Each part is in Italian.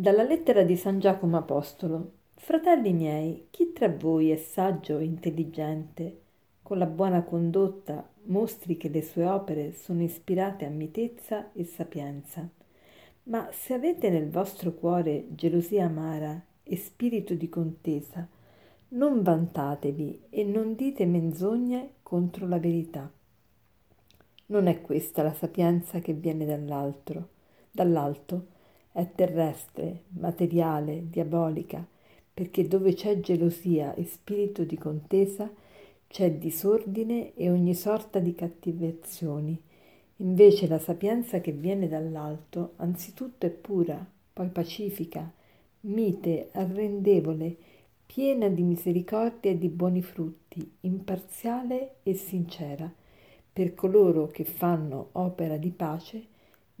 Dalla lettera di San Giacomo Apostolo. Fratelli miei, chi tra voi è saggio e intelligente, con la buona condotta mostri che le sue opere sono ispirate a mitezza e sapienza. Ma se avete nel vostro cuore gelosia amara e spirito di contesa, non vantatevi e non dite menzogne contro la verità. Non è questa la sapienza che viene dall'altro, dall'alto, è terrestre, materiale, diabolica, perché dove c'è gelosia e spirito di contesa, c'è disordine e ogni sorta di cattivazioni. Invece la sapienza che viene dall'alto, anzitutto è pura, poi pacifica, mite, arrendevole, piena di misericordia e di buoni frutti, imparziale e sincera, per coloro che fanno opera di pace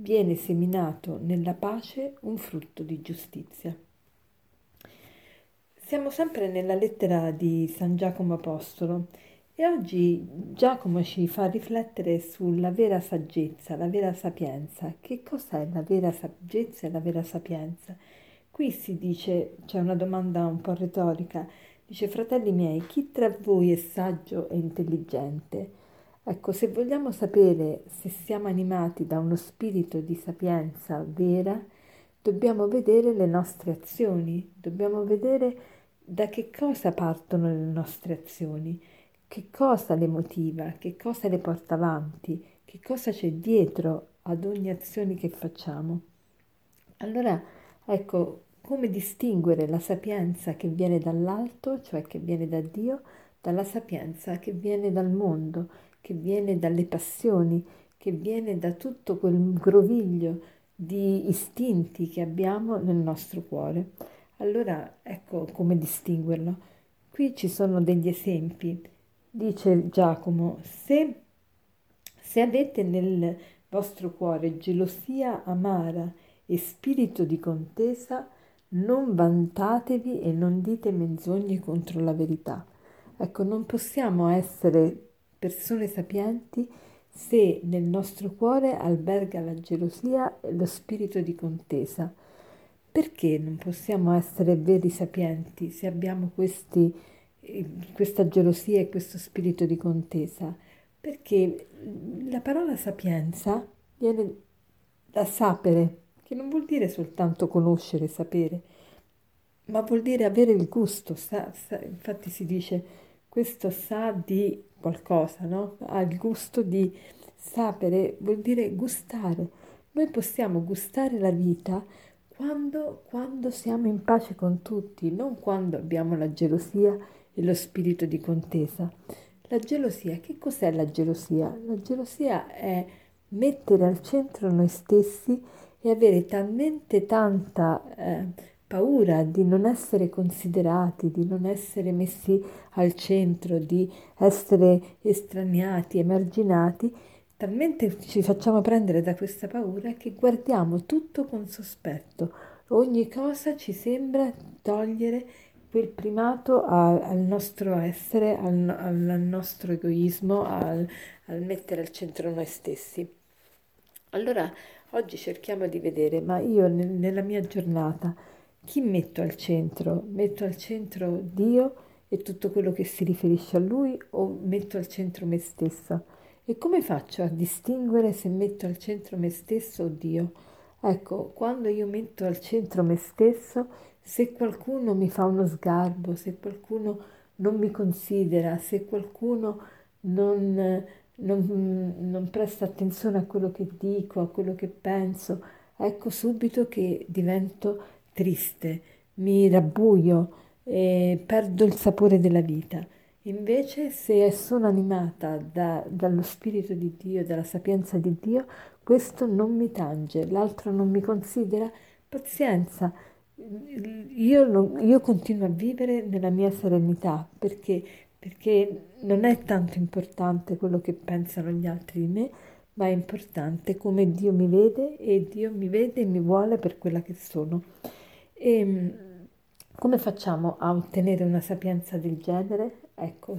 viene seminato nella pace un frutto di giustizia. Siamo sempre nella lettera di San Giacomo Apostolo e oggi Giacomo ci fa riflettere sulla vera saggezza, la vera sapienza. Che cos'è la vera saggezza e la vera sapienza? Qui si dice, c'è una domanda un po' retorica, dice fratelli miei, chi tra voi è saggio e intelligente? Ecco, se vogliamo sapere se siamo animati da uno spirito di sapienza vera, dobbiamo vedere le nostre azioni, dobbiamo vedere da che cosa partono le nostre azioni, che cosa le motiva, che cosa le porta avanti, che cosa c'è dietro ad ogni azione che facciamo. Allora, ecco, come distinguere la sapienza che viene dall'alto, cioè che viene da Dio, dalla sapienza che viene dal mondo, che viene dalle passioni, che viene da tutto quel groviglio di istinti che abbiamo nel nostro cuore. Allora ecco come distinguerlo. Qui ci sono degli esempi. Dice Giacomo, se, se avete nel vostro cuore gelosia amara e spirito di contesa, non vantatevi e non dite menzogne contro la verità. Ecco, non possiamo essere persone sapienti se nel nostro cuore alberga la gelosia e lo spirito di contesa. Perché non possiamo essere veri sapienti se abbiamo questi, questa gelosia e questo spirito di contesa? Perché la parola sapienza viene da sapere, che non vuol dire soltanto conoscere, sapere, ma vuol dire avere il gusto. Sa, sa, infatti si dice questo sa di qualcosa, no? Ha il gusto di sapere, vuol dire gustare. Noi possiamo gustare la vita quando, quando siamo in pace con tutti, non quando abbiamo la gelosia e lo spirito di contesa. La gelosia, che cos'è la gelosia? La gelosia è mettere al centro noi stessi e avere talmente tanta eh, paura di non essere considerati, di non essere messi al centro, di essere estraniati, emarginati, talmente ci facciamo prendere da questa paura che guardiamo tutto con sospetto. Ogni cosa ci sembra togliere quel primato al nostro essere, al, al nostro egoismo, al, al mettere al centro noi stessi. Allora, oggi cerchiamo di vedere, ma io nella mia giornata, chi metto al centro? Metto al centro Dio e tutto quello che si riferisce a Lui o metto al centro me stessa? E come faccio a distinguere se metto al centro me stesso o Dio? Ecco, quando io metto al centro me stesso, se qualcuno mi fa uno sgarbo, se qualcuno non mi considera, se qualcuno non, non, non presta attenzione a quello che dico, a quello che penso, ecco subito che divento triste, mi rabbuio e perdo il sapore della vita. Invece se sono animata da, dallo Spirito di Dio, dalla sapienza di Dio, questo non mi tange, l'altro non mi considera, pazienza, io, non, io continuo a vivere nella mia serenità perché, perché non è tanto importante quello che pensano gli altri di me, ma è importante come Dio mi vede e Dio mi vede e mi vuole per quella che sono. E ehm, come facciamo a ottenere una sapienza del genere? Ecco,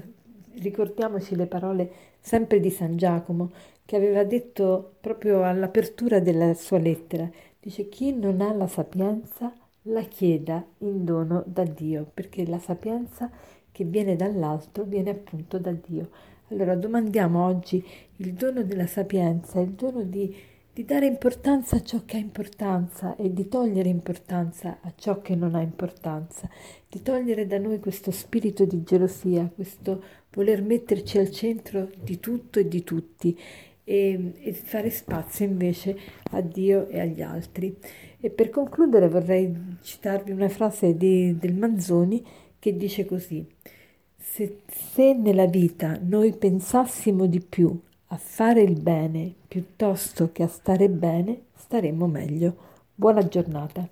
ricordiamoci le parole sempre di San Giacomo che aveva detto proprio all'apertura della sua lettera. Dice chi non ha la sapienza la chieda in dono da Dio, perché la sapienza che viene dall'alto viene appunto da Dio. Allora domandiamo oggi il dono della sapienza, il dono di, di dare importanza a ciò che ha importanza e di togliere importanza a ciò che non ha importanza, di togliere da noi questo spirito di gelosia, questo voler metterci al centro di tutto e di tutti e, e fare spazio invece a Dio e agli altri. E per concludere vorrei citarvi una frase di, del Manzoni che dice così, se, se nella vita noi pensassimo di più a fare il bene piuttosto che a stare bene, staremmo meglio. Buona giornata.